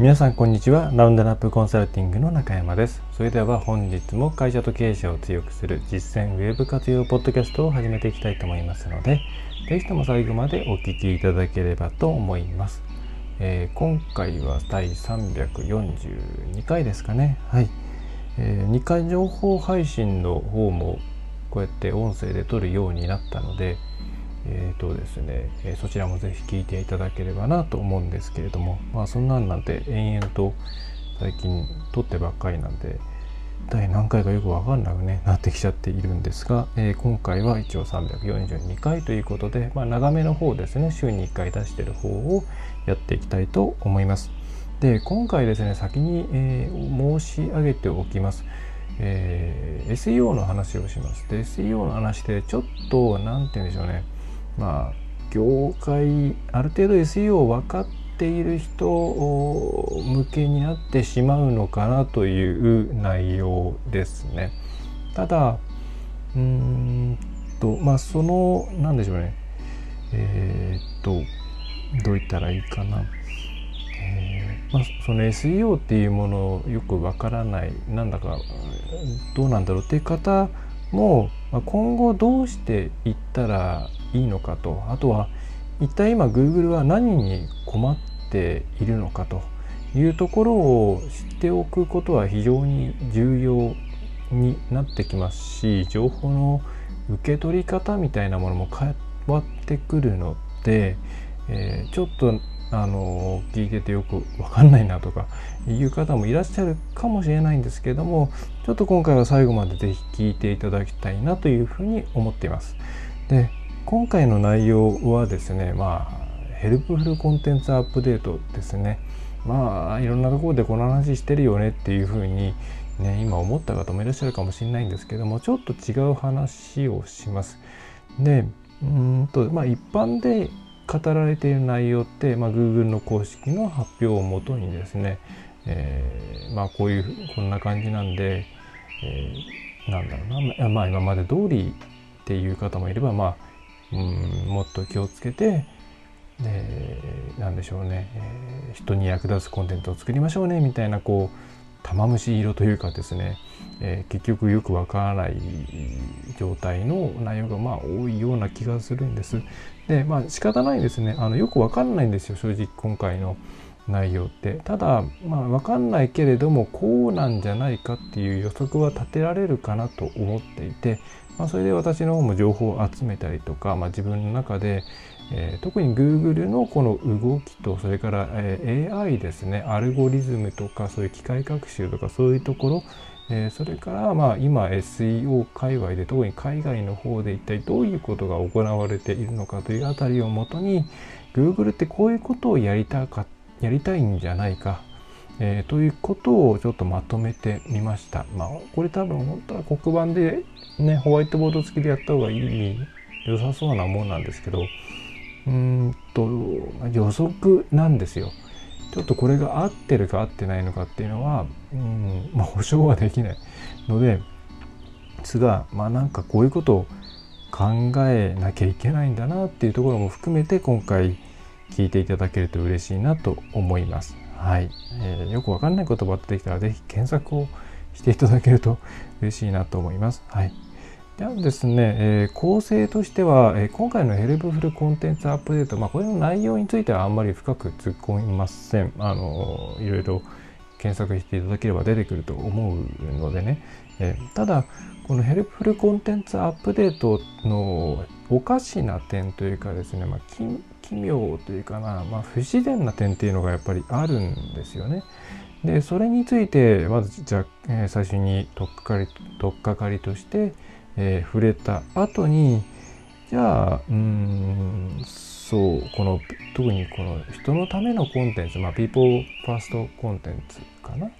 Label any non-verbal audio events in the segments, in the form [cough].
皆さんこんにちは。ラウンドナップコンサルティングの中山です。それでは本日も会社と経営者を強くする実践ウェブ活用ポッドキャストを始めていきたいと思いますのでぜひとも最後までお聞きいただければと思います、えー、今回は第342回ですかね。はい、えー、2回情報配信の方もこうやって音声で撮るようになったのでえーとですね、えそちらもぜひ聞いていただければなと思うんですけれどもまあそんなんなんて延々と最近撮ってばっかりなんで第何回かよく分かんなく、ね、なってきちゃっているんですが、えー、今回は一応342回ということで、まあ、長めの方ですね週に1回出してる方をやっていきたいと思います。で今回ですね先に、えー、申し上げておきます。えー、SEO の話をします。で SEO の話でちょっと何て言うんでしょうねまあ業界ある程度 SEO を分かっている人向けになってしまうのかなという内容ですね。ただうんとまあその何でしょうねえー、っとどう言ったらいいかな。えーまあ、その SEO っていうものをよくわからないなんだかどうなんだろうっていう方も、まあ、今後どうしていったらいいのかと。あとは一体今 Google は何に困っているのかというところを知っておくことは非常に重要になってきますし情報の受け取り方みたいなものも変わってくるので、えー、ちょっとあの聞いててよく分かんないなとかいう方もいらっしゃるかもしれないんですけどもちょっと今回は最後まで是非聞いていただきたいなというふうに思っています。で今回の内容はですねまあヘルプフルコンテンツアップデートですねまあいろんなところでこの話してるよねっていうふうにね今思った方もいらっしゃるかもしれないんですけどもちょっと違う話をします。でうんとまあ一般で語られている内容って、まあ、Google の公式の発表をもとにですね、えー、まあこういうこんな感じなんで、えー、なんだろうな、まあ、今まで通りっていう方もいればまあうんもっと気をつけてで何でしょうね、えー、人に役立つコンテンツを作りましょうねみたいなこう玉虫色というかですね、えー、結局よくわからない状態の内容がまあ多いような気がするんです。でまあ仕方ないですね。あのよくわかんないんですよ正直今回の。内容ってただまあ分かんないけれどもこうなんじゃないかっていう予測は立てられるかなと思っていてまあ、それで私の方も情報を集めたりとか、まあ、自分の中で、えー、特に Google のこの動きとそれから、えー、AI ですねアルゴリズムとかそういう機械学習とかそういうところ、え、それからまあ今 SEO 界隈で特に海外の方で一体どういうことが行われているのかというあたりをもとに Google ってこういうことをやりたかった。やりたいんじゃないかえー、ということをちょっとまとめてみました。まあ、これ多分本当は黒板でね、ホワイトボード付きでやった方がいい、良さそうなもんなんですけど、うんと、予測なんですよ。ちょっとこれが合ってるか合ってないのかっていうのは、うん、まあ、保証はできないので、ですが、まあなんかこういうことを考えなきゃいけないんだなっていうところも含めて今回聞いていただけると嬉しいなと思います。はい、えー、よくわかんない言葉出てきたら是非検索をしていただけると嬉しいなと思います。はい。ではですね、えー、構成としては、えー、今回の helpful コンテンツアップデート、まあ、これの内容についてはあんまり深く突っ込みません。あのいろいろ検索していただければ出てくると思うのでね。えー、ただ、この helpful コンテンツアップデートのおかしな点というかですね、まあ、奇妙というかな、まあ、不自然な点っていうのがやっぱりあるんですよね。でそれについてまずじゃ、えー、最初に取っかかりっかかりとして、えー、触れた後にじゃあうんそうこの特にこの人のためのコンテンツ、まあ、People First コンテンツかな、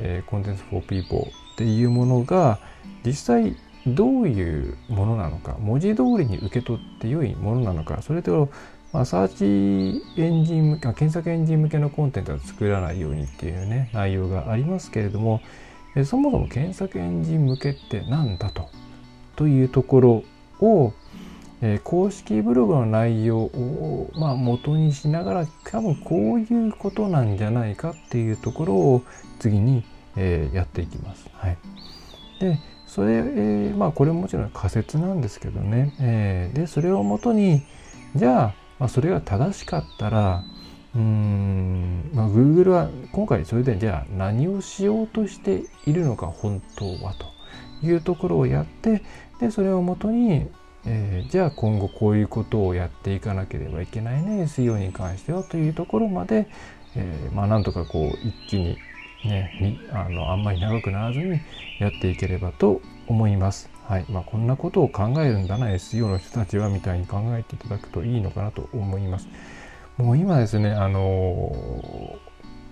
えー、コンテンツ for People っていうものが実際どういうものなのか文字通りに受け取って良いものなのかそれとまあ、サーチエンジン向け検索エンジン向けのコンテンツは作らないようにっていうね内容がありますけれどもそもそも検索エンジン向けって何だと？というところを、えー、公式ブログの内容を、まあ、元にしながら多分こういうことなんじゃないかっていうところを次に、えー、やっていきます。はい、でそれ、えー、まあこれももちろん仮説なんですけどね、え、でそれをもとにじゃあまあ、それが正しかったらうーん、まあ、Google は今回それでじゃあ何をしようとしているのか本当はというところをやってでそれをもとに、えー、じゃあ今後こういうことをやっていかなければいけないね SEO に関してはというところまで、えー、まあなんとかこう一気にねあのあんまり長くならずにやっていければと思います。はいまあ、こんなことを考えるんだな SEO の人たちはみたいに考えていただくといいのかなと思います。もう今ですね、あの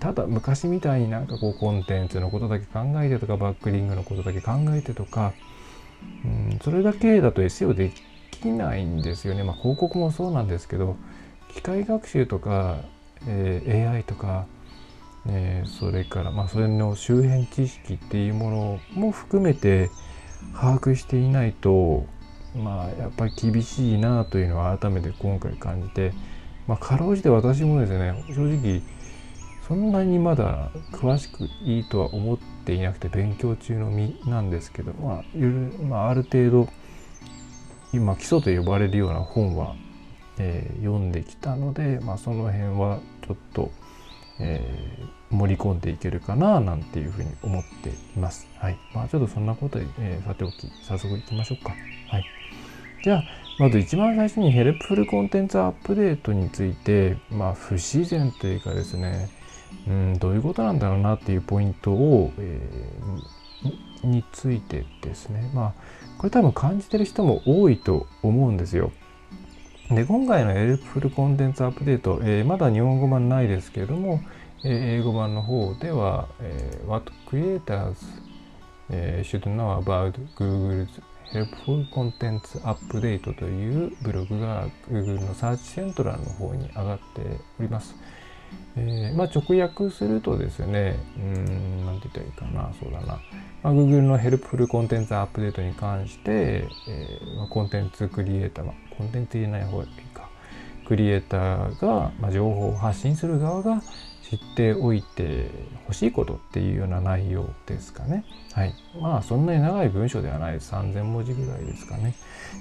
ただ昔みたいになんかこうコンテンツのことだけ考えてとかバックリングのことだけ考えてとか、うん、それだけだと SEO できないんですよね。まあ、広告もそうなんですけど機械学習とか、えー、AI とか、えー、それから、まあ、それの周辺知識っていうものも含めて把握していないとまあやっぱり厳しいなというのは改めて今回感じて、まあ、かろうじて私もですね正直そんなにまだ詳しくいいとは思っていなくて勉強中の身なんですけど、まあ、まあ、ある程度今基礎と呼ばれるような本は、えー、読んできたので、まあ、その辺はちょっとえー、盛り込んでいけるかななんていうふうに思っています。はい。まあちょっとそんなことで、えー、さておき、早速いきましょうか。はい。じゃあ、まず一番最初にヘルプフルコンテンツアップデートについて、まあ不自然というかですね、うん、どういうことなんだろうなっていうポイントを、えー、についてですね、まあこれ多分感じてる人も多いと思うんですよ。で今回のエルプフルコンテンツアップデート、えー、まだ日本語版ないですけれども、え、英語版の方では、え、What creators、え、should know about Google's Helpful Contents Update というブログが Google のサーチセントラルの方に上がっております。えー、まあ、直訳するとですね、うん、なんて言ったらいいかな、そうだな。まあ、Google のヘルプフルコンテンツアップデートに関して、えーまあ、コンテンツクリエイター、まあ、コンテンツ入れない方がいいか。クリエイターが、まあ、情報を発信する側が知っておいてほしいことっていうような内容ですかね。はい。まあそんなに長い文章ではないです。3000文字ぐらいですかね。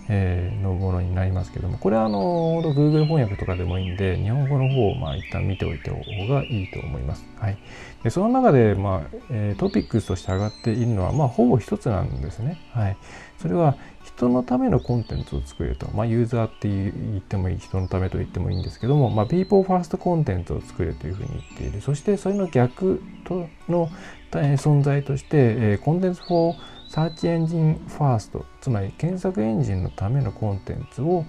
えー、のものになりますけども、これはあの、Google 翻訳とかでもいいんで、日本語の方をまあ一旦見ておいた方がいいと思います。はい。でその中で、まあえー、トピックスとして上がっているのは、まあほぼ一つなんですね。はい。それは人のためのコンテンツを作ると、まあ、ユーザーって言ってもいい人のためと言ってもいいんですけども、まあ、people first コンテンツを作るというふうに言っている。そしてそれの逆との存在として、え、コンテンツ for Search Engine First つまり検索エンジンのためのコンテンツを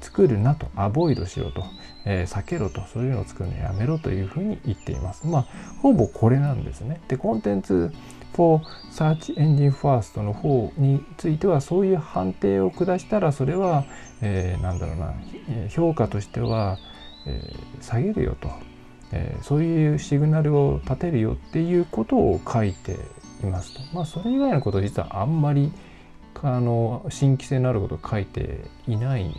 作るなと、アボイドしろと、えー、避けろと、そういうのを作るのやめろというふうに言っています。まあ、ほぼこれなんですね。で、コンテンツ for Search Engine First の方についてはそういう判定を下したらそれは、えー、なんだろうな評価としては、えー、下げるよと、えー、そういうシグナルを立てるよっていうことを書いていますと。まあそれ以外のこと実はあんまりあの新規性のあることを書いていないん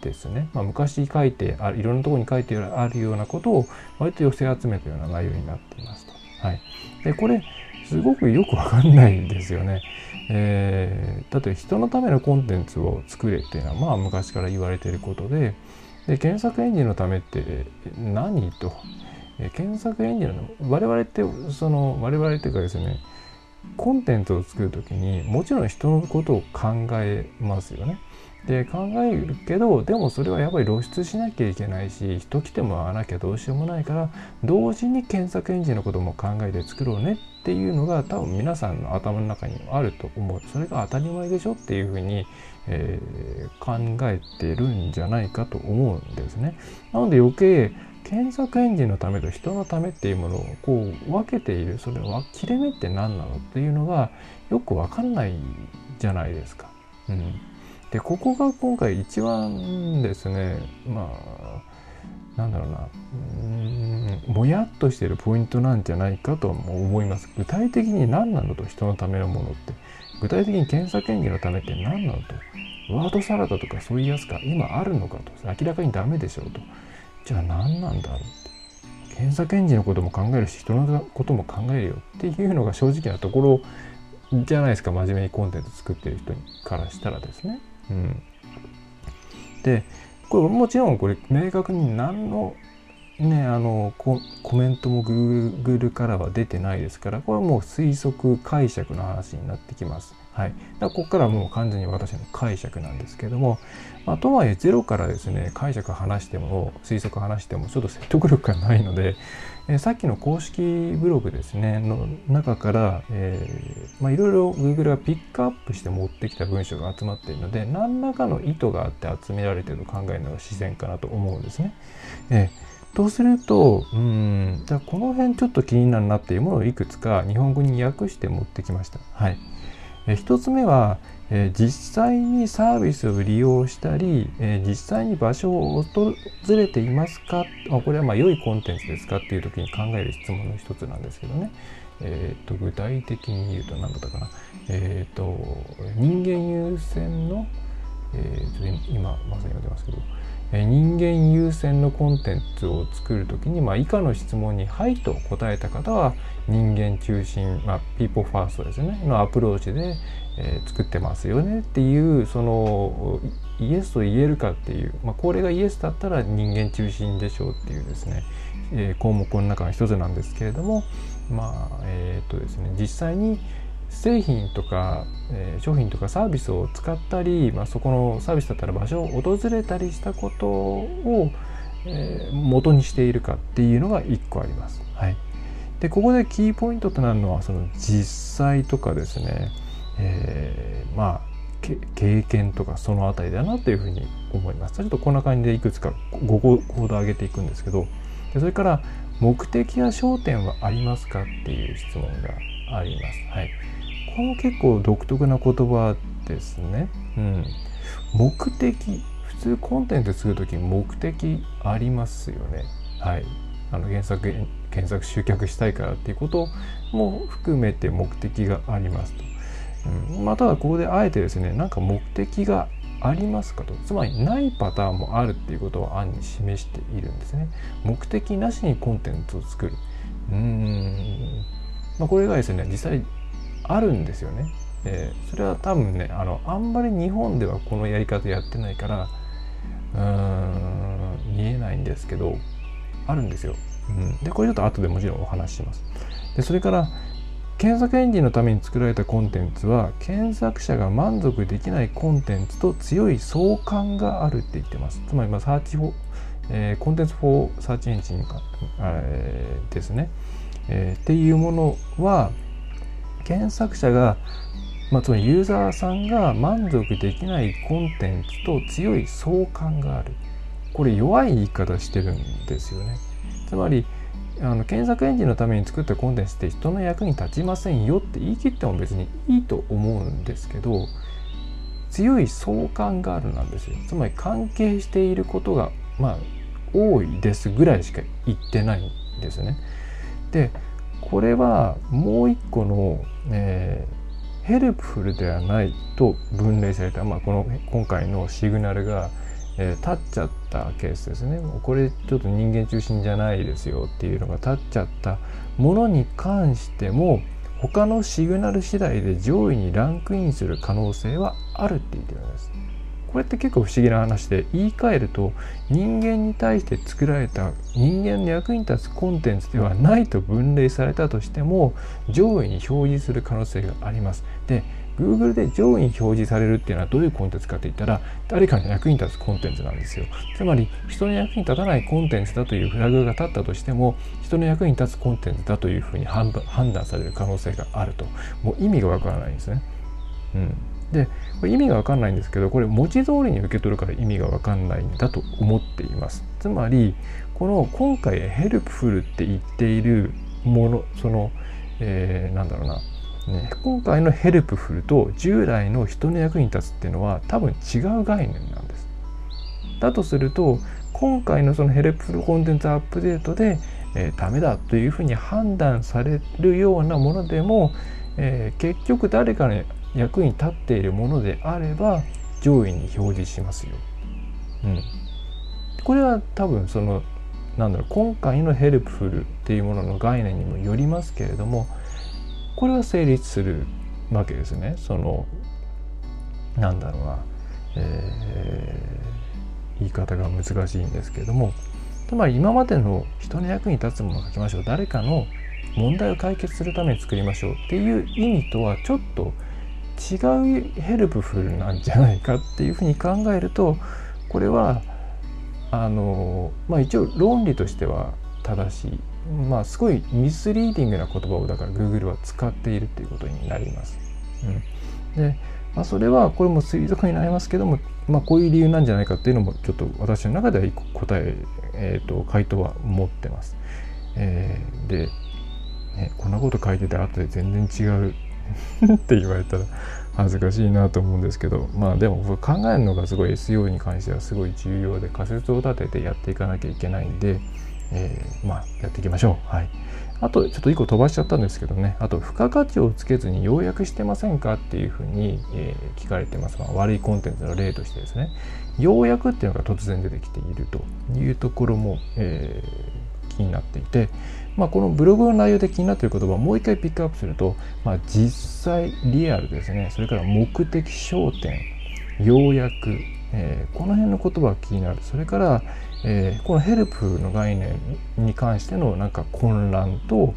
ですね。まあ、昔書いてあいろんなところに書いてあるようなことを割と寄せ集めたような内容になっていますと。はい、でこれすごくよくわかんないんですよね。えー、だって人のためのコンテンツを作れっていうのはまあ昔から言われてることでで検索エンジンのためって何と、え検索エンジンの我々ってその我々っていうかですねコンテンツを作る時にもちろん人のことを考えますよね。で考えるけどでもそれはやっぱり露出しなきゃいけないし人来てもらわなきゃどうしようもないから同時に検索エンジンのことも考えて作ろうねっていうのが多分皆さんの頭の中にあると思うそれが当たり前でしょっていうふうに、えー、考えてるんじゃないかと思うんですね。なので余計検索エンジンのためと人のためっていうものをこう分けているそれは切れ目って何なのっていうのがよく分かんないじゃないですか。うんでここが今回一番ですねまあなんだろうなうんもやっとしてるポイントなんじゃないかと思います。具体的に何なのと人のためのものって。具体的に検索演技のためって何なのと。ワードサラダとかそういうやつか今あるのかと。明らかにダメでしょうと。じゃあ何なんだろうって。検索エンジンのことも考えるし人のことも考えるよっていうのが正直なところじゃないですか真面目にコンテンツ作ってる人からしたらですね。うん、でこれもちろんこれ明確に何のねあのコメントも Google からは出てないですからこれはもう推測解釈の話になってきます。はい、だここからはもう完全に私の解釈なんですけども、まあ、とはいえゼロからですね解釈話しても推測話してもちょっと説得力がないので、え、さっきの公式ブログですねの中から、いろいろ Google がピックアップして持ってきた文章が集まっているので何らかの意図があって集められていると考えるのが自然かなと思うんですね。えー、とするとうんじゃあこの辺ちょっと気になるなっていうものをいくつか日本語に訳して持ってきました。はい。え1つ目は、え実際にサービスを利用したり、え実際に場所を訪れていますか？これはまあ良いコンテンツですかっていう時に考える質問の一つなんですけどね。えー、と具体的に言うと何だったかな、えー、と人間優先の、えー、と今まさに読んでますけど、え人間優先のコンテンツを作る時に、まあ、以下の質問に「はい」と答えた方は人間中心、まあ、ピーポーファーストですねのアプローチで、えー、作ってますよねっていうそのイエスと言えるかっていう、まあ、これがイエスだったら人間中心でしょうっていうですね、えー、項目の中の一つなんですけれどもまあえっ、とですね実際に製品とか、えー、商品とかサービスを使ったり、まあ、そこのサービスだったら場所を訪れたりしたことを、えー、元にしているかっていうのが1個あります。はい、でここでキーポイントとなるのはその実際とかですね、えー、まあ経験とかその辺りだなというふうに思います。ちょっとこんな感じでいくつか5個ほど上げていくんですけどでそれから目的や焦点はありますかっていう質問があります。はい、こも結構独特な言葉ですね。うん、目的普通コンテンツ作る時目的ありますよね。はい、あの検索検索集客したいからっていうことも含めて目的がありますと。うん。まあ、ただここであえてですねなんか目的がありますかと。つまりないパターンもあるっていうことを案に示しているんですね。目的なしにコンテンツを作る。うーん、まあ、これがですね実際あるんですよね、えー、それは多分ねあのあんまり日本ではこのやり方やってないからうーん見えないんですけどあるんですよ、うん、でこれちょっと後でもちろんお話しします。でそれから検索エンジンのために作られたコンテンツは検索者が満足できないコンテンツと強い相関があるって言ってます。つまりまあサーチフォえー、コンテンツフォーサーチエンジンか、えー、ですね、えー、っていうものは検索者が、まあ、つまりユーザーさんが満足できないコンテンツと強い相関がある。これ弱い言い方してるんですよね。つまりあの検索エンジンのために作ったコンテンツって人の役に立ちませんよって言い切っても別にいいと思うんですけど強い相関があるなんですよ。つまり関係していることがまあ多いですぐらいしか言ってないんですね。でこれはもう一個の、えー、 helpful ではないと分類された、まあ、この今回のシグナルが、えー、立っちゃったケースですねこれちょっと人間中心じゃないですよっていうのが立っちゃったものに関しても他のシグナル次第で上位にランクインする可能性はあるって言ってるんです。これって結構不思議な話で言い換えると人間に対して作られた人間の役に立つコンテンツではないと分類されたとしても上位に表示する可能性があります。で Google で上位に表示されるっていうのはどういうコンテンツかって言ったら誰かの役に立つコンテンツなんですよつまり人の役に立たないコンテンツだというフラグが立ったとしても人の役に立つコンテンツだというふうに判断される可能性があるともう意味がわからないんですね。うん、でこれ意味がわかんないんですけどこれ文字通りに受け取るから意味がわかんないんだと思っています。つまりこの今回 helpful って言っているものその、えー、なんだろうなね、今回の helpful と従来の人の役に立つっていうのは多分違う概念なんです。だとすると今回のその helpful コンテンツアップデートで、えー、ダメだというふうに判断されるようなものでも、えー、結局誰かの役に立っているものであれば上位に表示しますよ。うん、これは多分そのなんだろう今回の helpful っていうものの概念にもよりますけれどもこれは成立するわけですね。そのなんだろうな、えー、言い方が難しいんですけれどもつまり今までの人の役に立つものを書きましょう誰かの問題を解決するために作りましょうっていう意味とはちょっと違う helpful なんじゃないかっていうふうに考えるとこれはあのまあ一応論理としては正しいまあすごいミスリーディングな言葉をだから Google は使っているっていうことになります。うん、で、まあ、それはこれも推測になりますけども、まあ、こういう理由なんじゃないかっていうのもちょっと私の中では一個答ええーと、回答は持ってます。えー、で、ね、こんなこと書いてて後で全然違う [laughs] って言われたら恥ずかしいなと思うんですけどまあでも僕考えるのがすごい SEO に関してはすごい重要で仮説を立ててやっていかなきゃいけないんで、えー、まあ、やっていきましょう。はい。あと、ちょっと1個飛ばしちゃったんですけどね、あと、付加価値をつけずに要約してませんかっていうふうに、えー、聞かれてます。まあ、悪いコンテンツの例としてですね、要約っていうのが突然出てきているというところも、えー、気になっていて、まあ、このブログの内容で気になっている言葉をもう一回ピックアップすると、まあ、実際リアルですね。それから目的焦点要約、えー、この辺の言葉が気になる。それから、えー、このヘルプの概念に関してのなんか混乱と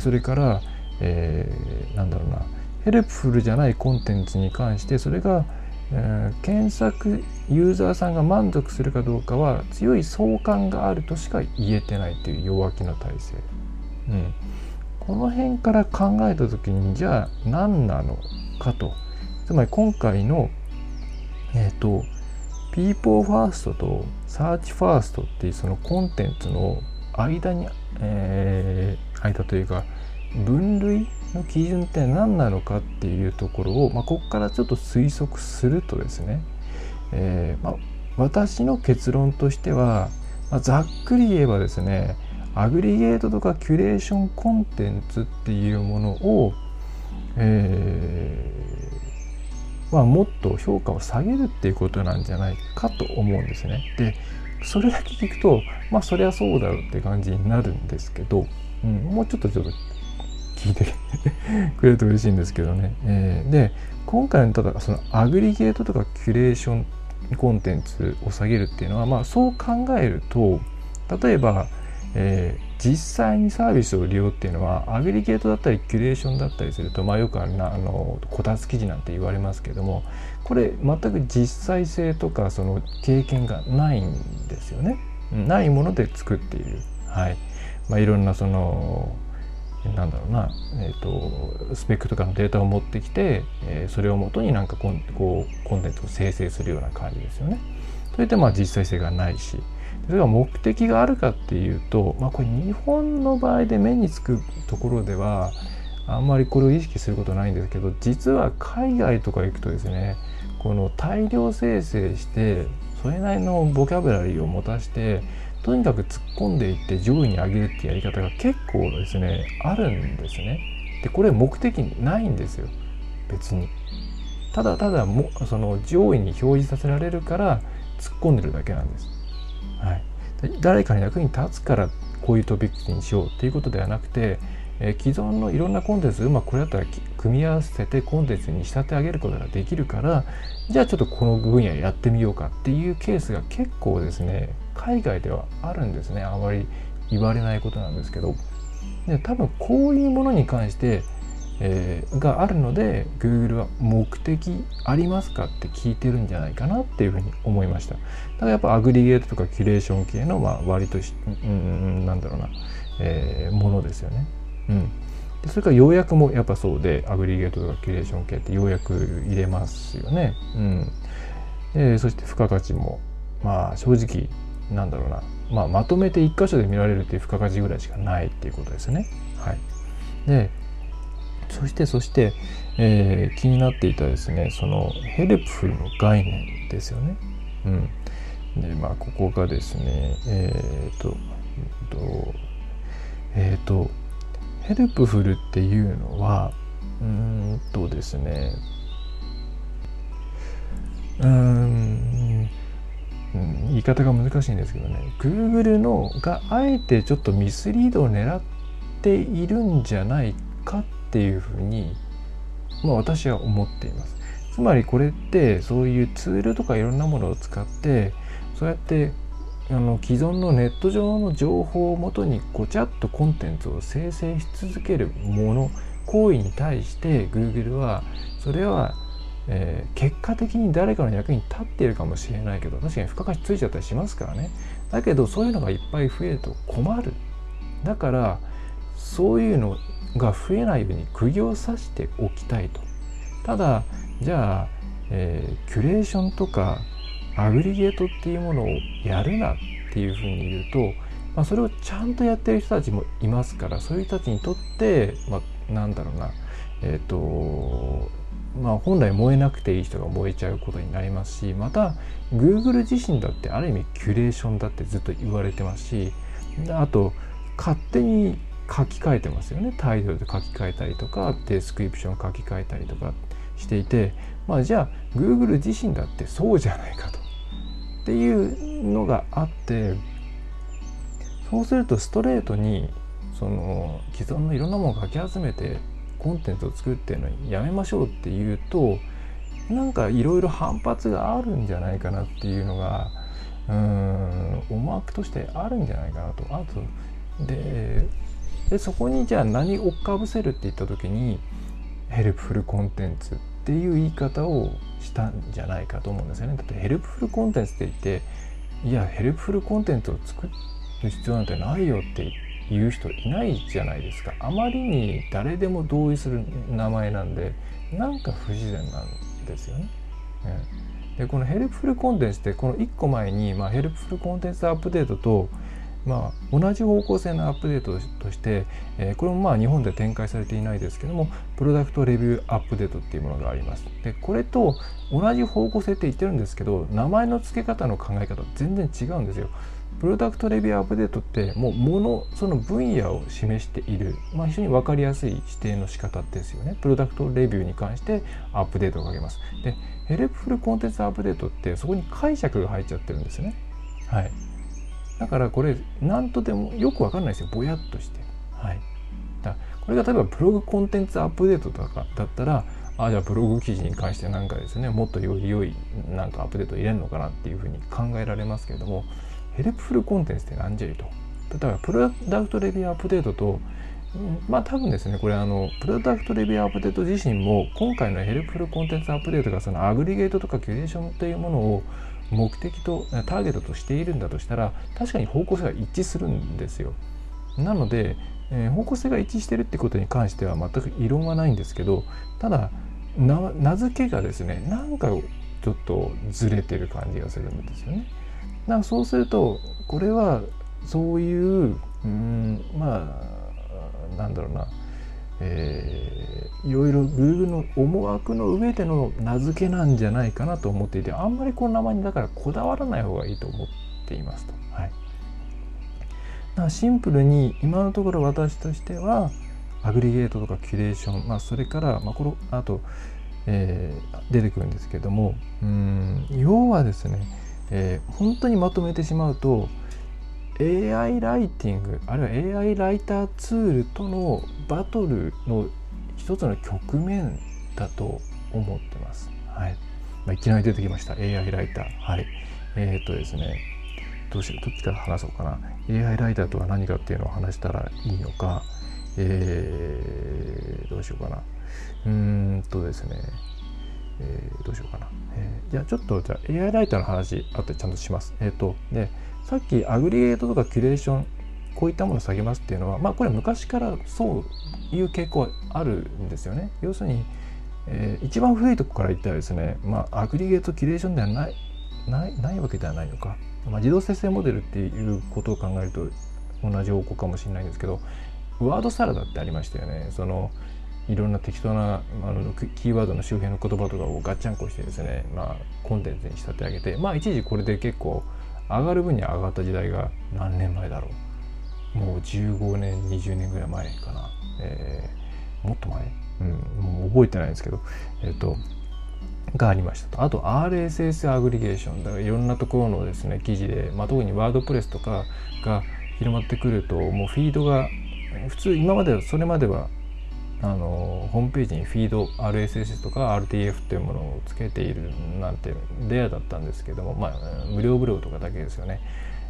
それから、えー、なんだろうな。 helpful じゃないコンテンツに関してそれが、えー、検索ユーザーさんが満足するかどうかは強い相関があるとしか言えてないという弱気な体制、うん、この辺から考えた時にじゃあ何なのかと。つまり今回のえっ、ー、とピーポーファーストとサーチファーストっていうそのコンテンツの間に、えー、間というか分類の基準って何なのかっていうところを、まあ、ここからちょっと推測するとですね、えー、まあ、私の結論としては、まあ、ざっくり言えばですねアグリゲートとかキュレーションコンテンツっていうものを、えまあ、もっと評価を下げるっていうことなんじゃないかと思うんですね。でそれだけ聞くとまあそりゃそうだろうって感じになるんですけど、うん、もうちょっとちょっと聞いてくれると嬉しいんですけどね。えー、で今回のただそのアグリゲートとかキュレーションコンテンツを下げるっていうのはまあそう考えると例えばえー、実際にサービスを利用っていうのはアグリゲートだったりキュレーションだったりすると、まあ、よくあのこたつ記事なんて言われますけどもこれ全く実際性とかその経験がないんですよね。ないもので作っている。はいまあ、いろんなそのなんだろうな、えーと、スペックとかのデータを持ってきて、えー、それをもとになんかこうコンテンツを生成するような感じですよね。それでまあ実際性がないし、それが目的があるかっていうと、まあ、これ日本の場合で目につくところではあんまりこれを意識することないんですけど実は海外とか行くとですねこの大量生成してそれなりのボキャブラリーを持たしてとにかく突っ込んでいって上位に上げるってやり方が結構ですねあるんですね。でこれ目的ないんですよ別に。ただただもその上位に表示させられるから突っ込んでるだけなんです。はい、誰かに役に立つからこういうトピックにしようっていうことではなくて、え、既存のいろんなコンテンツうまくこれだったら組み合わせてコンテンツに仕立て上げることができるからじゃあちょっとこの分野やってみようかっていうケースが結構ですね海外ではあるんですね。あまり言われないことなんですけど。で多分こういうものに関してえー、があるので Google は目的ありますかって聞いてるんじゃないかなっていうふうに思いましただからやっぱアグリゲートとかキュレーション系のまあ割とし、うん、なんだろうな、えー、ものですよね。うんでそれから要約もやっぱそうでアグリゲートとかキュレーション系って要約入れますよね。うん、でそして付加価値もまあ正直なんだろうな、まあ、まとめて1箇所で見られるっていう付加価値ぐらいしかないっていうことですね。はい、でそしてそして、えー、気になっていたですねその helpful の概念ですよね。うん、でまあここがですねえっ、ー、とえっ、ー、と helpful っていうのはうんとですねうん言い方が難しいんですけどね Google のがあえてちょっとミスリードを狙っているんじゃないかってていうふうに、まあ、私は思っています。つまりこれってそういうツールとかいろんなものを使ってそうやってあの既存のネット上の情報をもとにごちゃっとコンテンツを生成し続けるもの行為に対して Google はそれは、えー、結果的に誰かの役に立っているかもしれないけど確かに付加価値ついちゃったりしますからねだけどそういうのがいっぱい増えると困るだからそういうのが増えないように釘を刺しておきたいと。ただじゃあ、えー、キュレーションとかアグリゲートっていうものをやるなっていうふうに言うと、まあ、それをちゃんとやってる人たちもいますからそういう人たちにとって、まあ、なんだろうなえっ、ー、とまあ本来燃えなくていい人が燃えちゃうことになりますしまた Google 自身だってある意味キュレーションだってずっと言われてますしあと勝手に書き換えてますよねタイトルで書き換えたりとか description 書き換えたりとかしていてまあじゃあ Google 自身だってそうじゃないかとっていうのがあってそうするとストレートにその既存のいろんなものをかき集めてコンテンツを作っていうのにやめましょうっていうとなんかいろいろ反発があるんじゃないかなっていうのがうん思惑としてあるんじゃないかなと。あとででそこにじゃあ何をかぶせるって言った時に helpful コンテンツっていう言い方をしたんじゃないかと思うんですよね。だって helpful コンテンツって言っていや helpful コンテンツを作る必要なんてないよって言う人いないじゃないですか。あまりに誰でも同意する名前なんでなんか不自然なんですよね。でこの helpful コンテンツってこの1個前に、まあ、 helpful コンテンツアップデートとまあ、同じ方向性のアップデートとして、えー、これもまあ日本で展開されていないですけどもプロダクトレビューアップデートっていうものがあります。でこれと同じ方向性って言ってるんですけど名前の付け方の考え方全然違うんですよ。プロダクトレビューアップデートってもうものその分野を示している、まあ、非常に分かりやすい指定の仕方ですよね。プロダクトレビューに関してアップデートをかけます。でヘルプフルコンテンツアップデートってそこに解釈が入っちゃってるんですよね。はい。だからこれ何とでもよくわかんないですよ。ぼやっとして。はい、だこれが例えばブログコンテンツアップデートとかだったらあじゃあブログ記事に関して何かですねもっとより良いなんかアップデート入れるのかなっていうふうに考えられますけれども helpful コンテンツって何じゃいと。例えばプロダクトレビューアップデートとまあ多分ですねこれあのプロダクトレビューアップデート自身も今回の helpful コンテンツアップデートがその aggregate とかキュレーションというものを目的とターゲットとしているんだとしたら確かに方向性が一致するんですよ。なので、えー、方向性が一致してるってことに関しては全く異論はないんですけどただ名付けがですねなんかちょっとずれてる感じがするんですよね。だからそうするとこれはそういううんまあなんだろうなえー、いろいろ Google の思惑の上での名付けなんじゃないかなと思っていてあんまりこの名前にだからこだわらない方がいいと思っていますと。はい、だからシンプルに今のところ私としてはアグリゲートとかキュレーション、まあ、それから、まあ、このあと、えー、出てくるんですけどもうん要はですね、えー、本当にまとめてしまうと AI ライティングあるいは AI ライターツールとのバトルの一つの局面だと思ってます。はい。まあ、いきなり出てきました。AI ライター。はい。えー、っとですね。どうしよう。どっちから話そうかな。AI ライターとは何かっていうのを話したらいいのか、えー、どうしようかな。うーんとですね、えー、どうしようかな、えー、じゃあちょっとじゃあ AI ライターの話あとちゃんとします。えっ、ー、とでさっきアグリゲートとかキュレーションこういったものを下げますっていうのはまあこれ昔からそういう傾向はあるんですよね。要するに、えー、一番古いとこから言ったらですねまあアグリゲートキュレーションではないないないわけではないのか。まあ、自動生成モデルっていうことを考えると同じ方向かもしれないんですけどワードサラダってありましたよね。そのいろんな適当なあのキーワードの周辺の言葉とかをガッチャンコしてですね、まあ、コンテンツに仕立て上げてまあ一時これで結構上がる分に上がった時代が何年前だろう。もう15年20年ぐらい前かな、えー、もっと前、うん、もう覚えてないんですけど。えっ、ー、とがありましたと。あと RSS アグリゲーション。だからいろんなところのですね記事で、まあ、特にワードプレスとかが広まってくるともうフィードが普通今まではそれまではあのホームページにフィード RSS とか RTF っていうものをつけているなんてレアだったんですけどもまあ無料ブログとかだけですよね。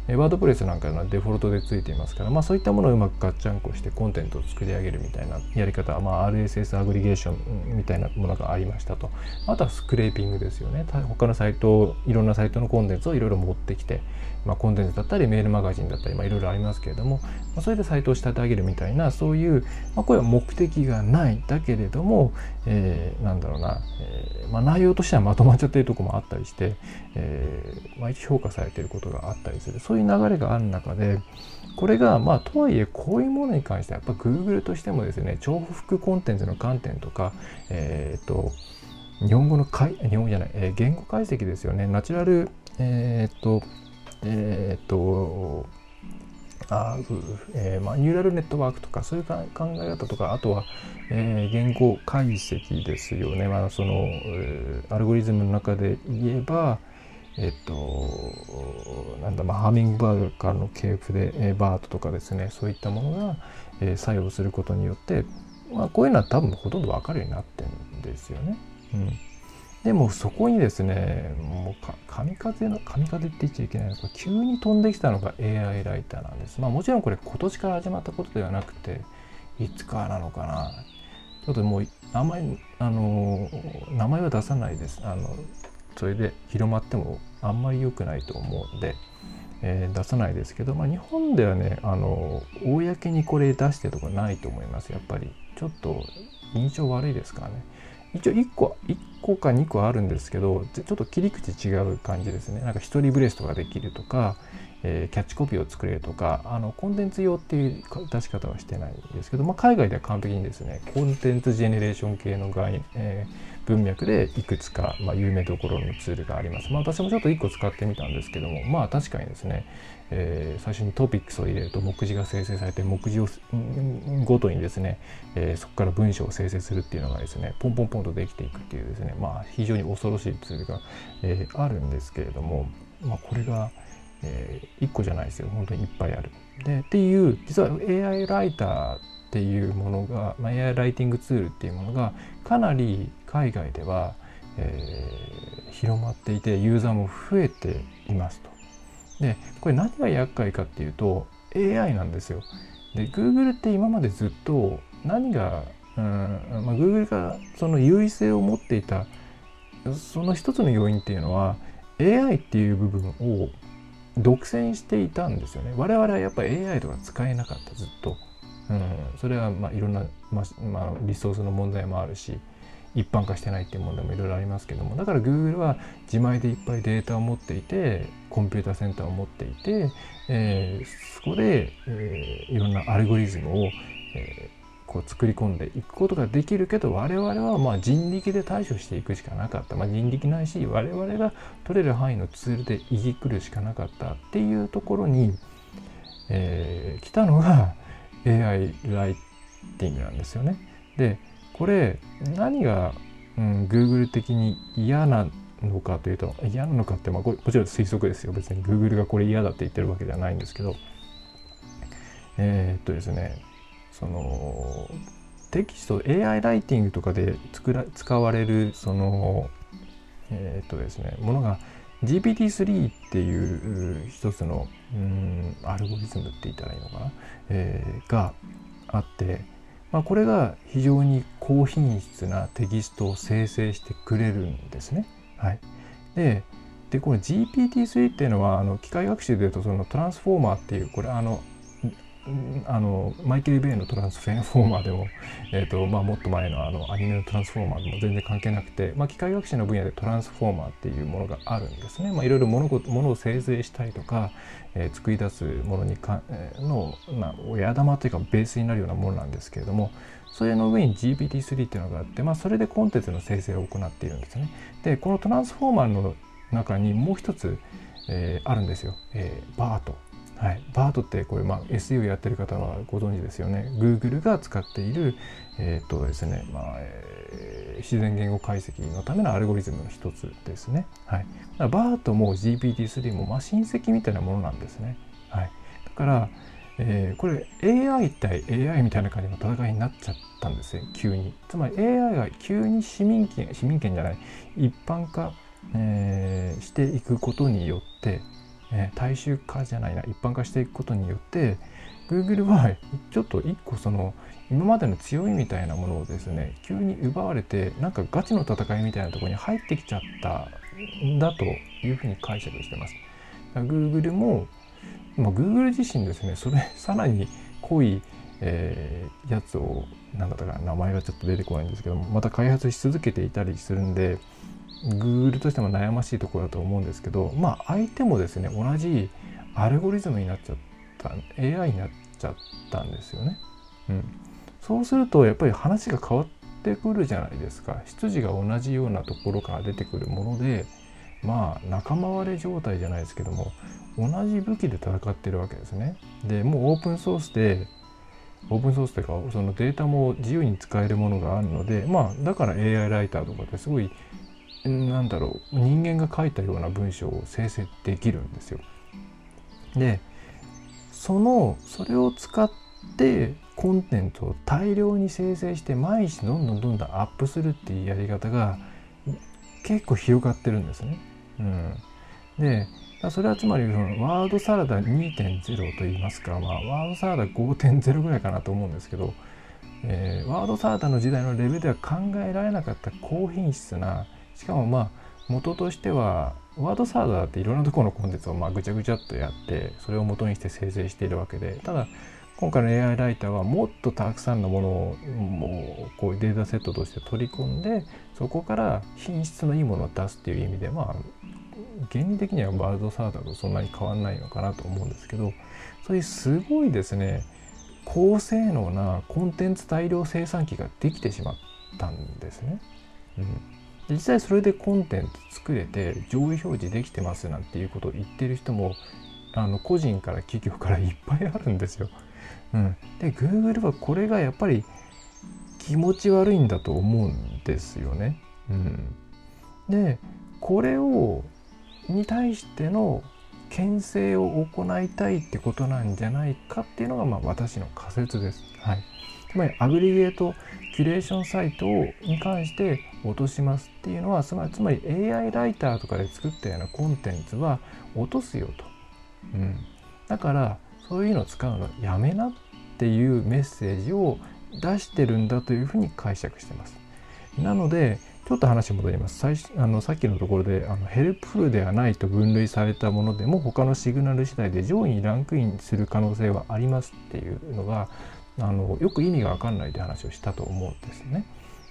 ワードプレスなんかのデフォルトでついていますから、まあ、そういったものをうまくガッチャンコしてコンテンツを作り上げるみたいなやり方、まあ、RSS アグリゲーションみたいなものがありましたとあとはスクレーピングですよね他のサイトいろんなサイトのコンテンツをいろいろ持ってきて、まあ、コンテンツだったりメールマガジンだったり、まあ、いろいろありますけれども、まあ、それでサイトを仕立て上げるみたいなそういう、まあ、これは目的がないだけれども、えー、なんだろうな、えーまあ、内容としてはまとまっちゃってるとこもあったりして、えーまあ、評価されていることがあったりする。そういう流れがある中でこれがまあとはいえこういうものに関してはやっぱ Google としてもですね重複コンテンツの観点とかえっ、ー、と日本語の解日本語じゃない、えー、言語解析ですよね。ナチュラルえっ、ー、とえっ、とあえーまあ、ニューラルネットワークとかそういう考え方とかあとは、えー、言語解析ですよね、まあそのえー、アルゴリズムの中で言えば、えっと、なんだ、まあ、ハーミングバードからの系譜で、えー、バートとかですね、そういったものが、えー、作用することによって、まあ、こういうのは多分ほとんど分かるようになってるんですよね。うん。でもそこにですね、もう神風の、神風って言っちゃいけないのか、急に飛んできたのが AI ライターなんです。まあもちろんこれ今年から始まったことではなくて、いつからなのかな。ちょっともう、あんまり、あの、名前は出さないです。あの、それで広まってもあんまり良くないと思うんで、えー、出さないですけど、まあ、日本ではねあの公にこれ出してるとこないと思いますやっぱりちょっと印象悪いですからね一応1個1個か2個あるんですけどちょっと切り口違う感じですねなんか一人ブレストができるとか、えー、キャッチコピーを作れるとかあのコンテンツ用っていう出し方はしてないんですけど、まあ、海外では完璧にですねコンテンツジェネレーション系の概、えー文脈でいくつか、まあ、有名どころのツールがあります。まあ、私もちょっと1個使ってみたんですけども、まあ確かにですね、えー、最初にトピックスを入れると目次が生成されて目次をごとにですね、えー、そこから文章を生成するっていうのがですね、ポンポンポンとできていくっていうですね、まあ非常に恐ろしいツールが、えー、あるんですけれども、まあこれが、えー、1個じゃないですよ。本当にいっぱいある。で、っていう、実は AI ライターっていうものが、まあ、AI ライティングツールっていうものがかなり海外では、えー、広まっていてユーザーも増えていますと。でこれ何が厄介かっていうと AI なんですよ。で Google って今までずっと何が、うんまあ、Google がその優位性を持っていたその一つの要因っていうのは AI っていう部分を独占していたんですよね。我々はやっぱり AI とか使えなかったずっと。うん、それはまあいろんな、まあ、まあ、リソースの問題もあるし一般化してないっていう問題もいろいろありますけどもだから Google は自前でいっぱいデータを持っていてコンピューターセンターを持っていて、えー、そこで、えー、いろんなアルゴリズムを、えー、こう作り込んでいくことができるけど我々はまあ人力で対処していくしかなかった、まあ、人力ないし我々が取れる範囲のツールでいじくるしかなかったっていうところに、えー、来たのが AI ライティングなんですよね。でこれ何が、うん、Google 的に嫌なのかというと嫌なのかって、まあ、こもちろん推測ですよ。別に Google がこれ嫌だって言ってるわけではないんですけど。えー、っとですねそのテキスト AI ライティングとかで作ら使われるそのえー、っとですねものが GPT-3 っていう一つのうんアルゴリズムって言ったらいいのかな、えー、があって、まあ、これが非常に高品質なテキストを生成してくれるんですね。はい、ででこの GPT-3 っていうのはあの機械学習でいうとそのトランスフォーマーっていうこれあのあのマイケル・ベイのトランスフォーマーでも、えーとまあ、もっと前のあのアニメのトランスフォーマーでも全然関係なくて、まあ、機械学習の分野でトランスフォーマーっていうものがあるんですね。まあ、いろいろ物物を生成したりとか、えー、作り出すものにか、えー、の、まあ、親玉というかベースになるようなものなんですけれどもそれの上に GPT-3 っていうのがあって、まあ、それでコンテンツの生成を行っているんですね。でこのトランスフォーマーの中にもう一つ、えー、あるんですよ、えー、バート。はい、バートってこれ、まあ、SEO やってる方はご存知ですよね。Google が使っている、えー、っとですねまあえー、自然言語解析のためのアルゴリズムの一つですね。はい、バートも GPT-3 も、まあ、親戚みたいなものなんですね。はい、だから、えー、これ AI 対 AI みたいな感じの戦いになっちゃったんですよ急に。つまり AI が急に市民権市民権じゃない一般化、えー、していくことによってえー、大衆化じゃないな一般化していくことによって Google はちょっと一個その今までの強いみたいなものをですね急に奪われてなんかガチの戦いみたいなところに入ってきちゃったんだというふうに解釈してます。Google も、まあ、Google 自身ですねそれさらに濃い、えー、やつを何だったか名前がちょっと出てこないんですけどもまた開発し続けていたりするんで Google としても悩ましいところだと思うんですけどまあ相手もですね同じアルゴリズムになっちゃった AI になっちゃったんですよね。うん、そうするとやっぱり話が変わってくるじゃないですか出自が同じようなところから出てくるものでまあ仲間割れ状態じゃないですけども同じ武器で戦ってるわけですね。でもうオープンソースでオープンソースというかそのデータも自由に使えるものがあるのでまあだから AI ライターとかってすごいなんだろう人間が書いたような文章を生成できるんですよ。でそのそれを使ってコンテンツを大量に生成して毎日どんどんどんどんアップするっていうやり方が結構広がってるんですね。うん、でそれはつまりそのワードサラダ2.0といいますか、まあ、ワードサラダ5.0ぐらいかなと思うんですけど、えー、ワードサラダの時代のレベルでは考えられなかった高品質なしかもまあ元としてはワードサーダーっていろんなところのコンテンツをまあぐちゃぐちゃっとやってそれを元にして生成しているわけでただ今回の AI ライターはもっとたくさんのものをもうこういうデータセットとして取り込んでそこから品質のいいものを出すっていう意味でまあ原理的にはワードサーダーとそんなに変わんないのかなと思うんですけどそういうすごいですね高性能なコンテンツ大量生産機ができてしまったんですね。うん実際それでコンテンツ作れて上位表示できてますなんていうことを言ってる人もあの個人から企業からいっぱいあるんですよ。[laughs] うん、で Google はこれがやっぱり気持ち悪いんだと思うんですよね。うん、でこれをに対しての牽制を行いたいってことなんじゃないかっていうのがまあ私の仮説です。はい、つまりアグリゲートキュレーションサイトに関して落としますっていうのはつまりつまり AI ライターとかで作ったようなコンテンツは落とすよと、うん、だからそういうのを使うのやめなっていうメッセージを出してるんだというふうに解釈してます。なのでちょっと話戻ります。最あのさっきのところであの helpful ではないと分類されたものでも他のシグナル次第で上位にランクインする可能性はありますっていうのがあのよく意味が分かんないって話をしたと思うんですね。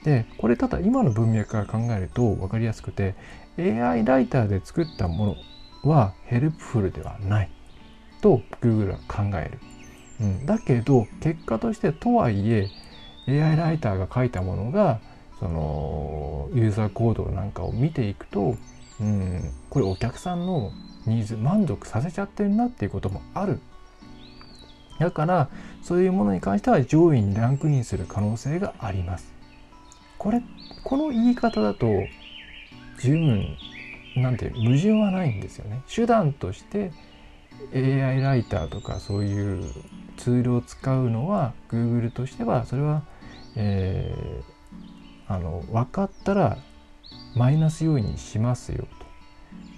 でこれただ今の文脈から考えると分かりやすくて AI ライターで作ったものは helpful ではないと Google は考える。うん、だけど結果としてとはいえ AI ライターが書いたものがそのユーザー行動なんかを見ていくと、うん、これお客さんのニーズ満足させちゃってるなっていうこともあるだからそういうものに関しては上位にランクインする可能性があります。これこの言い方だと十分なんて矛盾はないんですよね。手段として AI ライターとかそういうツールを使うのは Google としてはそれはえー、あの分かったらマイナス要因にしますよと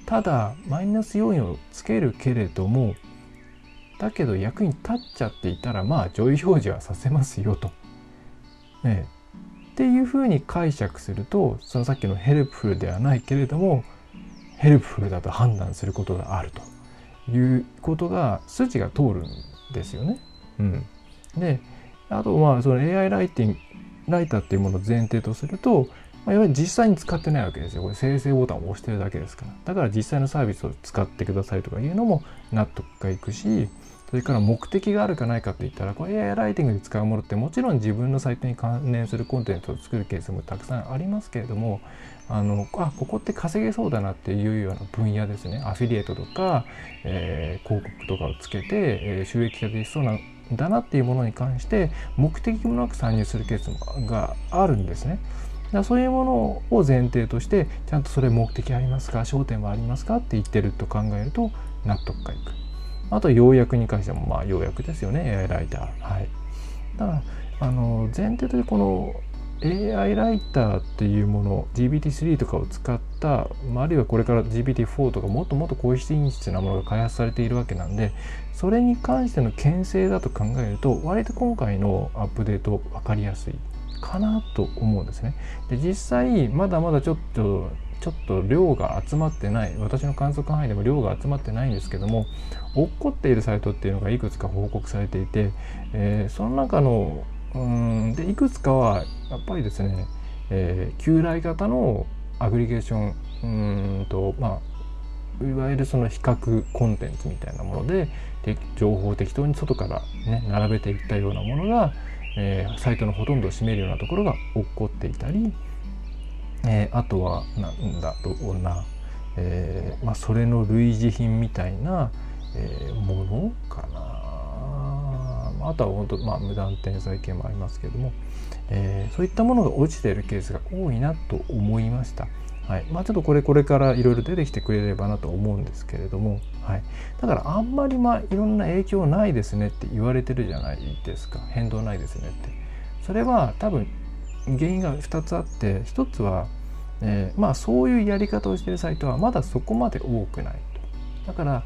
ただマイナス要因をつけるけれどもだけど役に立っちゃっていたらまあ上位表示はさせますよと。ね、っていうふうに解釈するとそのさっきの helpful ではないけれども helpful だと判断することがあるということが筋が通るんですよね。うん、であとまあその AI ライティングライターっていうものを前提とすると、まあ、いわゆる実際に使ってないわけですよ。これ生成ボタンを押してるだけですから。だから実際のサービスを使ってくださいとかいうのも納得がいくし、それから目的があるかないかって言ったらこれ AI ライティングで使うものってもちろん自分のサイトに関連するコンテンツを作るケースもたくさんありますけれどもあのあここって稼げそうだなっていうような分野ですねアフィリエイトとか、えー、広告とかをつけて、えー、収益ができそうなんだなっていうものに関して目的もなく参入するケースがあるんですね。だそういうものを前提としてちゃんとそれ目的ありますか？焦点はありますか？って言ってると考えると納得がいく。あと要約に関してもまあ要約ですよね AI ライター。はい、だからあの前提としてこの AI ライターっていうもの GPT-3 とかを使った、まあ、あるいはこれから GPT-4 とかもっともっと高品質なものが開発されているわけなんでそれに関しての牽制だと考えると割と今回のアップデート分かりやすいかなと思うんですね。で実際まだまだちょっとちょっと量が集まってない私の観測範囲でも量が集まってないんですけども落っこっているサイトっていうのがいくつか報告されていて、えー、その中のうんでいくつかはやっぱりですね、えー、旧来型のアグリゲーションうんとまあいわゆるその比較コンテンツみたいなもので情報を適当に外から、ね、並べていったようなものが、えー、サイトのほとんどを占めるようなところが起こっていたり、えー、あとはなんだろうな、えーまあ、それの類似品みたいな、え、ものかな。あとは本当、まあ、無断転載系もありますけども、え、そういったものが落ちているケースが多いなと思いました。はい。まあ、ちょっとこれこれからいろいろ出てきてくれればなと思うんですけれども、はい、だからあんまりまあいろんな影響ないですねって言われてるじゃないですか。変動ないですねって。それは多分原因が2つあって1つは、えー、まあそういうやり方をしてるサイトはまだそこまで多くないと。だから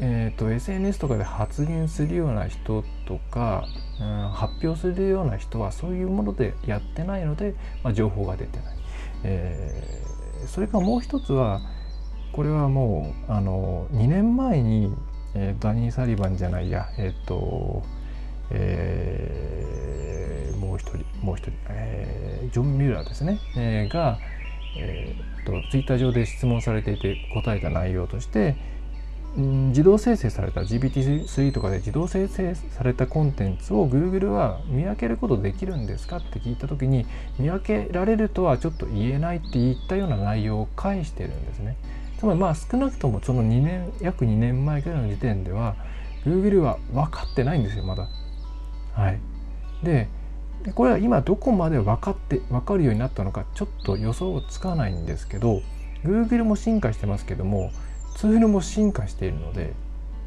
えーと、SNS とかで発言するような人とか、うん、発表するような人はそういうものでやってないので、まあ、情報が出てない、えー、それからもう一つはこれはもうあの2年前に、えー、ダニー・サリバンじゃないやえっ、ー、と、えー、もう一人もう一人、えー、ジョン・ミューラーですね、えー、が、えーとツイッター上で質問されていて答えた内容として自動生成された GPT-3 とかで自動生成されたコンテンツを Google は見分けることできるんですか？って聞いた時に見分けられるとはちょっと言えないって言ったような内容を返してるんですね。つまりまあ少なくともその2年約2年前くらいの時点では Google は分かってないんですよまだ。はい、でこれは今どこまで分かって分かるようになったのかちょっと予想つかないんですけど Google も進化してますけどもツールも進化しているので、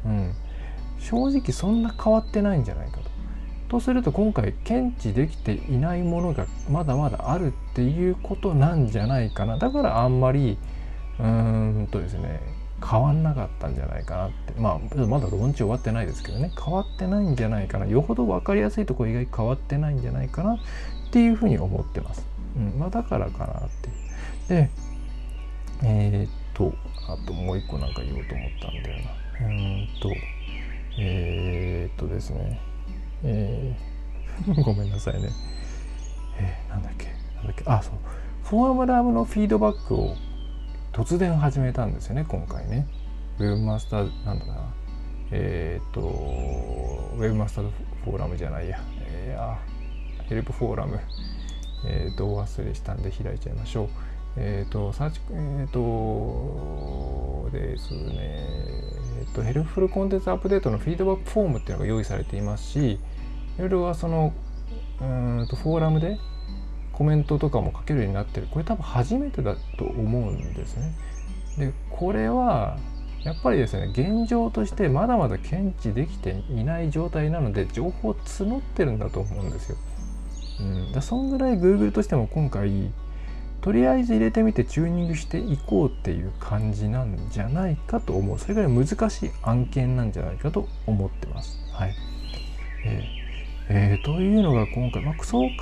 うん、正直そんな変わってないんじゃないかと。とすると今回検知できていないものがまだまだあるっていうことなんじゃないかな。だからあんまりうーんとですね変わんなかったんじゃないかなって。まあまだ論知終わってないですけどね。変わってないんじゃないかな。よほど分かりやすいところ以外変わってないんじゃないかなっていうふうに思ってます。うん。まあ、だからかなって。でえー、っとあともう一個なんか言おうと思ったんだよな。うんとえー、っとですね。えー、[laughs] ごめんなさいね。えー、なんだっけ？なんだっけ？あそう。フォームラムのフィードバックを突然始めたんですよね今回ね。ウェブマスターなんだな。えっ、とウェブマスターフォーラムじゃないや、えー、あヘルプフォーラムえっ、と忘れしたんで開いちゃいましょう。えっ、ー、と、サーチ、えっ、ー、と、ですね、えっ、ー、と、 Helpful Content Update のフィードバックフォームっていうのが用意されていますし、いろいろはその、うんと、フォーラムでコメントとかも書けるようになってる。これ多分初めてだと思うんですね。で、これは、やっぱりですね、現状としてまだまだ検知できていない状態なので、情報を募ってるんだと思うんですよ。うん、だそんぐらい Google としても今回とりあえず入れてみてチューニングしていこうっていう感じなんじゃないかと思うそれぐらい難しい案件なんじゃないかと思ってます。はいえーえー、というのが今回、まあ、そう考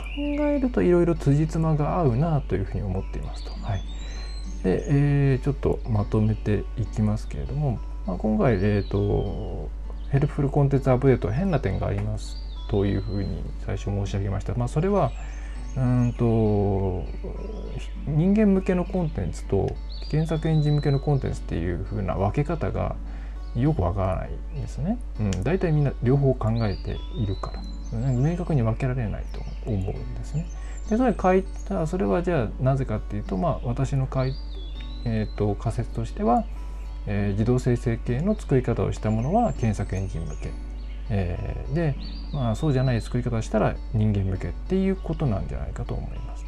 えるといろいろ辻褄が合うなというふうに思っていますと。はいでえー、ちょっとまとめていきますけれども、まあ、今回、えーと、ヘルプフルコンテンツアップデート変な点がありますというふうに最初申し上げました。まあ、それはうんと人間向けのコンテンツと検索エンジン向けのコンテンツっていう風な分け方がよくわからないんですね。うん、大体みんな両方考えているから、明確に分けられないと思うんですね。でそれ書いたそれはじゃあなぜかっていうと、まあ、私の、えーと、仮説としては、えー、自動生成系の作り方をしたものは検索エンジン向け、えー、で、まあ、そうじゃない作り方をしたら人間向けっていうことなんじゃないかと思います。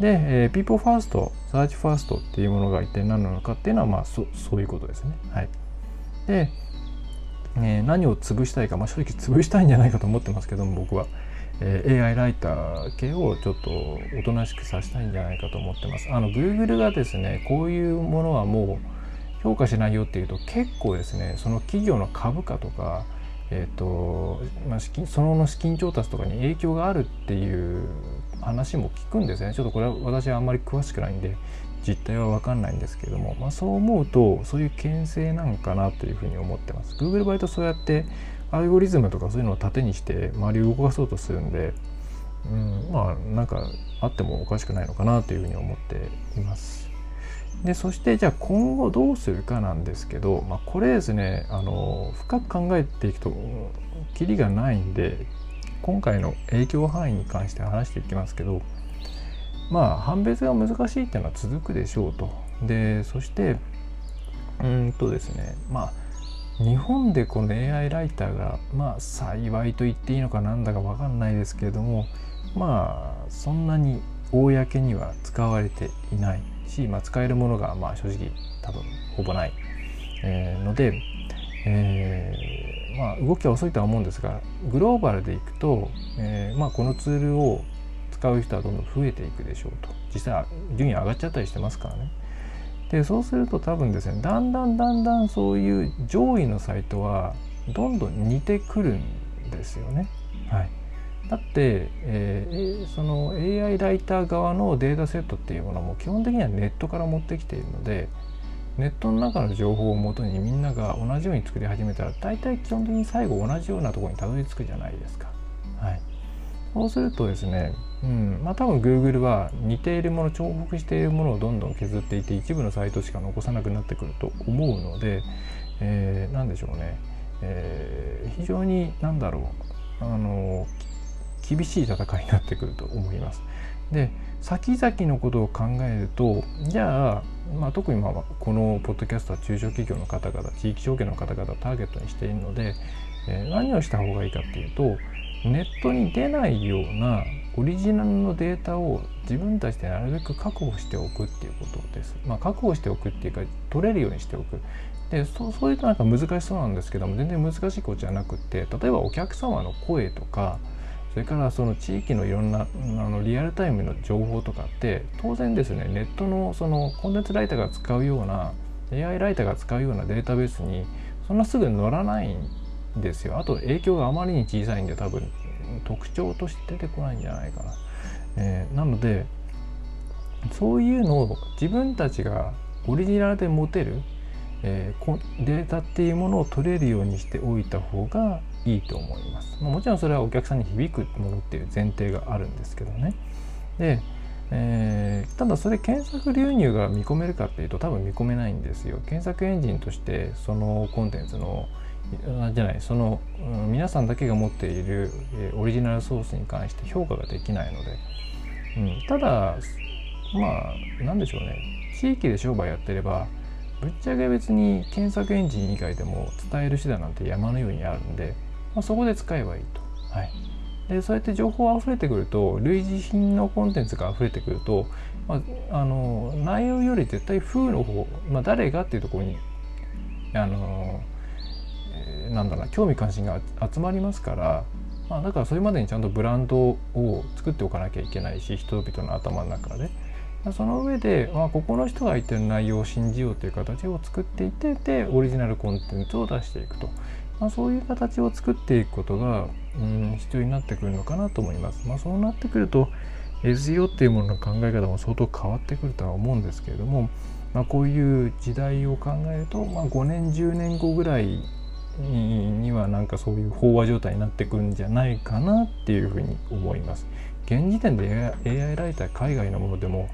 で、えー、People First、Search First っていうものが一体何なのかっていうのは、まあ、そそういうことですね。はい。で、えー、何を潰したいか、まあ、正直潰したいんじゃないかと思ってますけども僕は、えー、AI ライター系をちょっとおとなしくさせたいんじゃないかと思ってます。あの Google がですねこういうものはもう評価しないよっていうと結構ですねその企業の株価とかえーとまあ、資金その後の資金調達とかに影響があるっていう話も聞くんですねちょっとこれは私はあんまり詳しくないんで実態は分かんないんですけども、まあ、そう思うとそういう牽制なんかなというふうに思ってます。Google バイトそうやってアルゴリズムとかそういうのを盾にして周りを動かそうとするんで、うん、まあなんかあってもおかしくないのかなというふうに思っています。でそしてじゃあ今後どうするかなんですけど、まあ、これですねあの深く考えていくとキリがないんで今回の影響範囲に関して話していきますけどまあ判別が難しいっていうのは続くでしょうと。でそしてうんとですねまあ日本でこの AI ライターがまあ幸いと言っていいのかなんだか分かんないですけれどもまあそんなに公には使われていないし、まあ、使えるものがまあ正直多分ほぼない、えー、ので、えー、まあ、動きは遅いとは思うんですがグローバルでいくと、えーまあ、このツールを使う人はどんどん増えていくでしょうと実際順位上がっちゃったりしてますからねでそうすると多分ですねだんだんだんだんそういう上位のサイトはどんどん似てくるんですよね。はい、だって、えー、その AI ライター側のデータセットっていうものも基本的にはネットから持ってきているのでネットの中の情報をもとにみんなが同じように作り始めたら大体基本的に最後同じようなところにたどり着くじゃないですか。そうするとですねうんまあ、多分 Google は似ているもの重複しているものをどんどん削っていて一部のサイトしか残さなくなってくると思うので、えー、何でしょうね、えー、非常に何だろうあの厳しい戦いになってくると思います。で先々のことを考えるとじゃあ、まあ、特にまあこのポッドキャストは中小企業の方々地域証券の方々をターゲットにしているので、えー、何をした方がいいかっていうとネットに出ないようなオリジナルのデータを自分たちでなるべく確保しておくっていうことです。まあ、確保しておくっていうか取れるようにしておく。でそそういうとなんか難しそうなんですけども全然難しいことじゃなくって例えばお客様の声とかそれからその地域のいろんなあのリアルタイムの情報とかって当然ですねネットのそのコンテンツライターが使うような AI ライターが使うようなデータベースにそんなすぐ乗らないんですよあと影響があまりに小さいんで多分特徴として出てこないんじゃないかな。えー、なのでそういうのを自分たちがオリジナルで持てる、えー、データっていうものを取れるようにしておいた方がいいと思います。ま、もちろんそれはお客さんに響くものっていう前提があるんですけどね。で、えー、ただそれ検索流入が見込めるかっていうと多分見込めないんですよ。検索エンジンとしてそのコンテンツのじゃないその、うん、皆さんだけが持っている、えー、オリジナルソースに関して評価ができないので、うん、ただまあ何でしょうね地域で商売やってればぶっちゃけ別に検索エンジン以外でも伝える手段なんて山のようにあるんで、まあ、そこで使えばいいと。はい、でそうやって情報が溢れてくると類似品のコンテンツが溢れてくると、まあ、あの内容より絶対風の方、まあ、誰がっていうところにあのなんだろう興味関心が集まりますからまあ、だからそれまでにちゃんとブランドを作っておかなきゃいけないし人々の頭の中でその上で、まあ、ここの人が言ってる内容を信じようという形を作っていってでオリジナルコンテンツを出していくと、まあ、そういう形を作っていくことが、うん、必要になってくるのかなと思います。まあ、そうなってくると SEO っていうものの考え方も相当変わってくるとは思うんですけれども、まあ、こういう時代を考えると、まあ、5年10年後ぐらいにはなんかそういう飽和状態になってくるんじゃないかなっていうふうに思います。現時点で AI ライター海外のものでも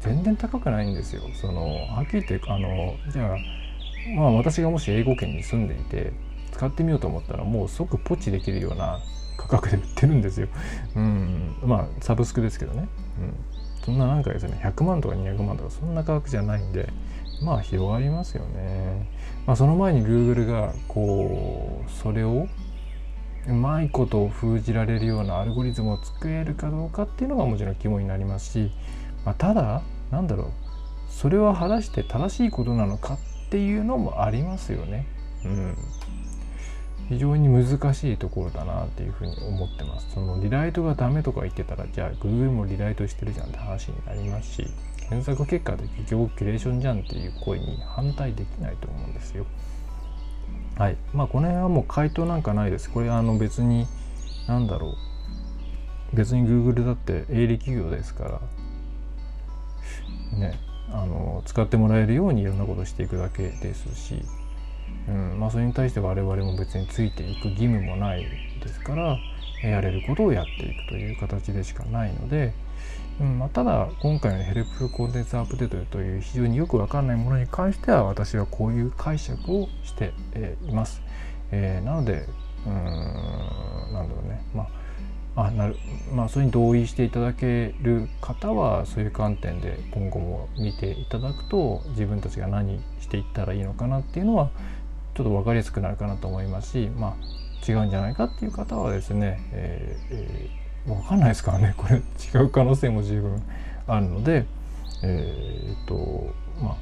全然高くないんですよ。そのはっきり言ってあのじゃあまあ私がもし英語圏に住んでいて使ってみようと思ったらもう即ポチできるような価格で売ってるんですよ。うん、まあサブスクですけどね。うん、そんななんかですね100万とか200万とかそんな価格じゃないんでまあ広がりますよね。まあ、その前に Google がこうそれをうまいことを封じられるようなアルゴリズムを作れるかどうかっていうのがもちろん肝になりますし、まあ、ただなんだろうそれは果たして正しいことなのかっていうのもありますよね。うん、非常に難しいところだなっていうふうに思ってます。そのリライトがダメとか言ってたらじゃあ Google もリライトしてるじゃんって話になりますし検索結果で結局キュレーションじゃんっていう声に反対できないと思うんですよ。はい。まあこの辺はもう回答なんかないです。これあの別に何だろう。別に Google だって営利企業ですからねあの使ってもらえるようにいろんなことをしていくだけですし、うんまあ、それに対して我々も別についていく義務もないですからやれることをやっていくという形でしかないので、うんまあ、ただ今回のヘルプコンテンツアップデートという非常によくわかんないものに関しては私はこういう解釈をして、えいます。えー、なのでうんなんだろうねまああなるまあそれに同意していただける方はそういう観点で今後も見ていただくと自分たちが何していったらいいのかなっていうのはちょっと分かりやすくなるかなと思いますしまあ違うんじゃないかっていう方はですね、えーえー分かんないですからね。これ違う可能性も十分あるのでえー、っとまあ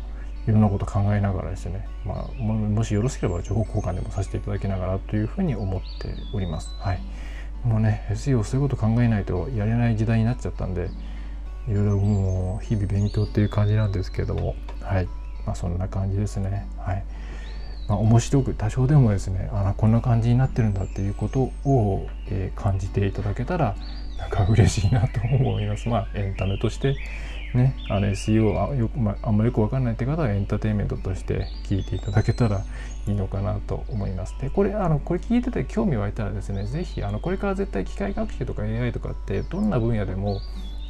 いろんなこと考えながらですね、まあ、もしよろしければ情報交換でもさせていただきながらというふうに思っております。はい、もうね SEO そういうこと考えないとやれない時代になっちゃったんでいろいろもう日々勉強っていう感じなんですけれども。はい。まあそんな感じですね。はい。まあ、面白く多少でもですねあこんな感じになってるんだっていうことを、えー、感じていただけたらなんか嬉しいなと思います。まあエンタメとしてね、あの SEO あよく、まあ、あんまりよく分かんないって方はエンターテインメントとして聞いていただけたらいいのかなと思います。でこれあのこれ聞いてて興味湧いたらですね是非あのこれから絶対機械学習とか AI とかってどんな分野でも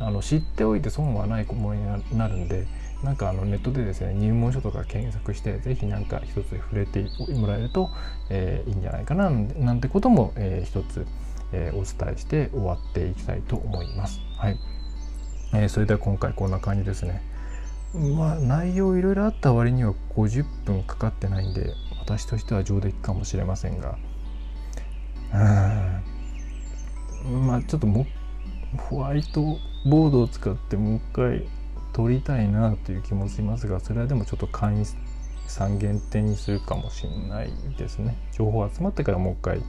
あの知っておいて損はないものになるんでなんかあのネットでですね入門書とか検索して是非何か一つ触れてもらえると、えー、いいんじゃないかななんてことも、えー、一つ、えー、お伝えして終わっていきたいと思います。はいえー、それでは今回こんな感じですね。まあ内容いろいろあった割には50分かかってないんで私としては上出来かもしれませんがうんまあちょっともホワイトボードを使ってもう一回撮りたいなという気もしますがそれはでもちょっと会員さん限定にするかもしれないですね。情報集まってからもう一回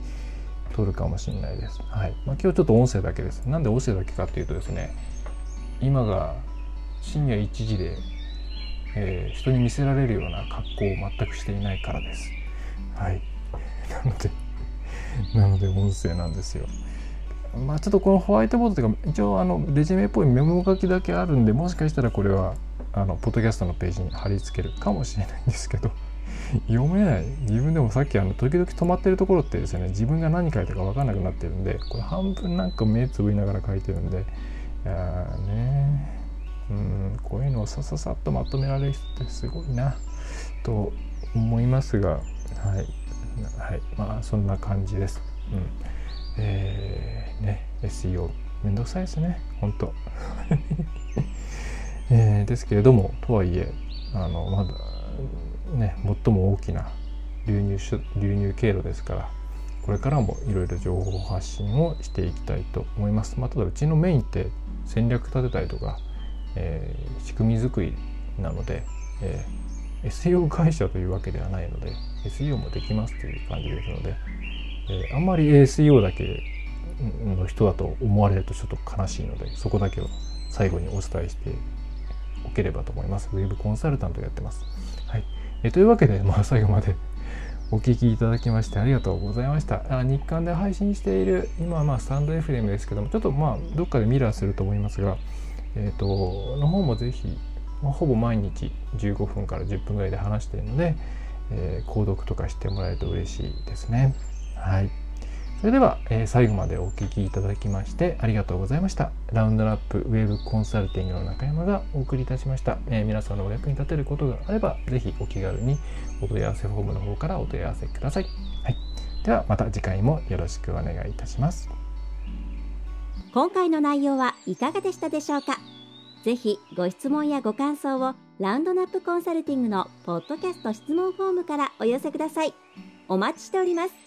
撮るかもしれないです。はい、まあ、今日ちょっと音声だけです。なんで音声だけかっていうとですね今が深夜1時で、えー、人に見せられるような格好を全くしていないからです。はい。なのでなので音声なんですよ。まあちょっとこのホワイトボードというか一応あのレジュメっぽいメモ書きだけあるんでもしかしたらこれはあのポッドキャストのページに貼り付けるかもしれないんですけど [laughs] 読めない。自分でもさっきあの時々止まってるところってですね。自分が何書いたか分かんなくなってるんでこれ半分なんか目つぶりながら書いてるんでいやね。うんこういうのをさささっとまとめられる人ってすごいなと思いますがはい、はい、まあそんな感じです。うん。えー、ね SEO めんどくさいですね本当 [laughs] えー、ですけれどもとはいえあのまだね最も大きな流入流入経路ですからこれからもいろいろ情報発信をしていきたいと思います。まあ、ただうちのメインって戦略立てたりとか、えー、仕組み作りなので、えー、SEO 会社というわけではないので SEO もできますという感じですので、えー、あんまり SEO だけの人だと思われるとちょっと悲しいのでそこだけを最後にお伝えしておければと思います。ウェブコンサルタントやってます。はい、えというわけで、まあ、最後までお聞きいただきましてありがとうございました。あ日刊で配信している、今はまあスタンド FM ですけども、ちょっとまあどっかでミラーすると思いますが、えっ、ー、と、の方もぜひ、まあ、ほぼ毎日15分から10分ぐらいで話しているので、えー、購読とかしてもらえると嬉しいですね。はい。それでは、えー、最後までお聞きいただきましてありがとうございました。ラウンドラップウェブコンサルティングの中山がお送りいたしました。えー、皆さんのお役に立てることがあれば、ぜひお気軽にお問い合わせフォームの方からお問い合わせください。はい。ではまた次回もよろしくお願いいたします。今回の内容はいかがでしたでしょうか？ぜひご質問やご感想をラウンドナップコンサルティングのポッドキャスト質問フォームからお寄せください。お待ちしております。